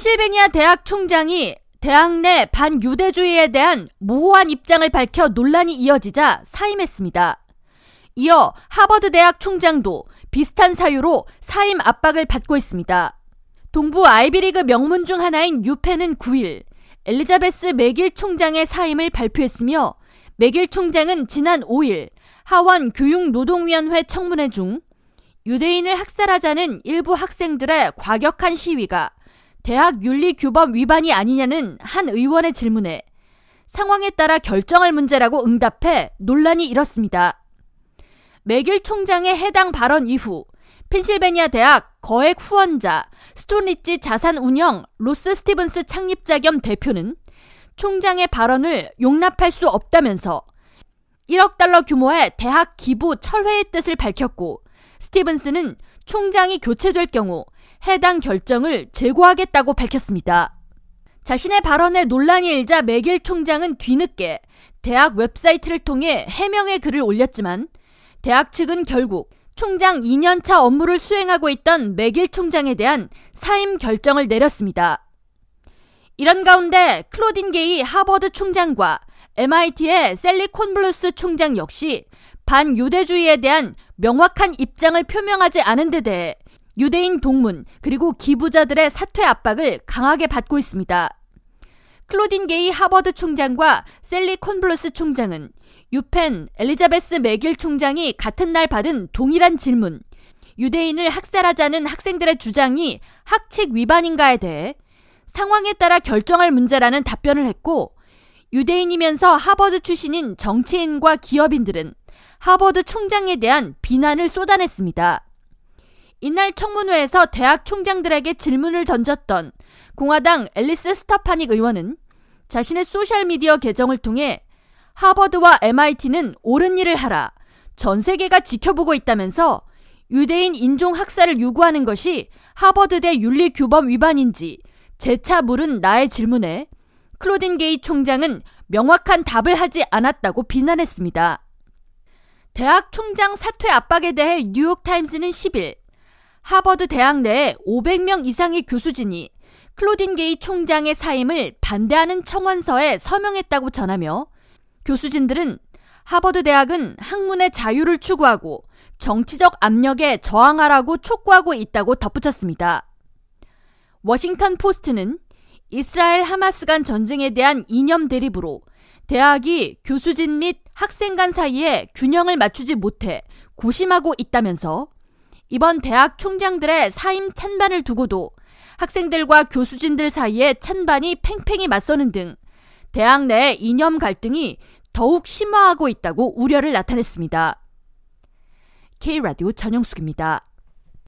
펜실베니아 대학 총장이 대학 내 반유대주의에 대한 모호한 입장을 밝혀 논란이 이어지자 사임했습니다. 이어 하버드 대학 총장도 비슷한 사유로 사임 압박을 받고 있습니다. 동부 아이비리그 명문 중 하나인 유펜은 9일 엘리자베스 맥일 총장의 사임을 발표했으며 맥일 총장은 지난 5일 하원 교육노동위원회 청문회 중 유대인을 학살하자는 일부 학생들의 과격한 시위가 대학 윤리 규범 위반이 아니냐는 한 의원의 질문에 상황에 따라 결정할 문제라고 응답해 논란이 일었습니다. 매길 총장의 해당 발언 이후 펜실베니아 대학 거액 후원자 스톤릿지 자산운영 로스 스티븐스 창립자 겸 대표는 총장의 발언을 용납할 수 없다면서 1억 달러 규모의 대학 기부 철회의 뜻을 밝혔고 스티븐스는 총장이 교체될 경우 해당 결정을 재고하겠다고 밝혔습니다. 자신의 발언에 논란이 일자 매길 총장은 뒤늦게 대학 웹사이트를 통해 해명의 글을 올렸지만 대학 측은 결국 총장 2년차 업무를 수행하고 있던 매길 총장에 대한 사임 결정을 내렸습니다. 이런 가운데 클로딘 게이 하버드 총장과 MIT의 샐리 콘블루스 총장 역시 반유대주의에 대한 명확한 입장을 표명하지 않은 데 대해 유대인 동문 그리고 기부자들의 사퇴 압박을 강하게 받고 있습니다. 클로딘 게이 하버드 총장과 샐리 콘블루스 총장은 유펜 엘리자베스 매길 총장이 같은 날 받은 동일한 질문, 유대인을 학살하자는 학생들의 주장이 학칙 위반인가에 대해 상황에 따라 결정할 문제라는 답변을 했고, 유대인이면서 하버드 출신인 정치인과 기업인들은 하버드 총장에 대한 비난을 쏟아냈습니다. 이날 청문회에서 대학 총장들에게 질문을 던졌던 공화당 앨리스 스타파닉 의원은 자신의 소셜미디어 계정을 통해 하버드와 MIT는 옳은 일을 하라. 전 세계가 지켜보고 있다면서 유대인 인종 학살을 요구하는 것이 하버드대 윤리 규범 위반인지 재차 물은 나의 질문에 클로딘 게이 총장은 명확한 답을 하지 않았다고 비난했습니다. 대학 총장 사퇴 압박에 대해 뉴욕타임스는 10일 하버드 대학 내에 500명 이상의 교수진이 클로딘 게이 총장의 사임을 반대하는 청원서에 서명했다고 전하며 교수진들은 하버드 대학은 학문의 자유를 추구하고 정치적 압력에 저항하라고 촉구하고 있다고 덧붙였습니다. 워싱턴 포스트는 이스라엘 하마스 간 전쟁에 대한 이념 대립으로 대학이 교수진 및 학생 간 사이에 균형을 맞추지 못해 고심하고 있다면서 이번 대학 총장들의 사임 찬반을 두고도 학생들과 교수진들 사이에 찬반이 팽팽히 맞서는 등 대학 내 이념 갈등이 더욱 심화하고 있다고 우려를 나타냈습니다. K라디오 전영숙입니다.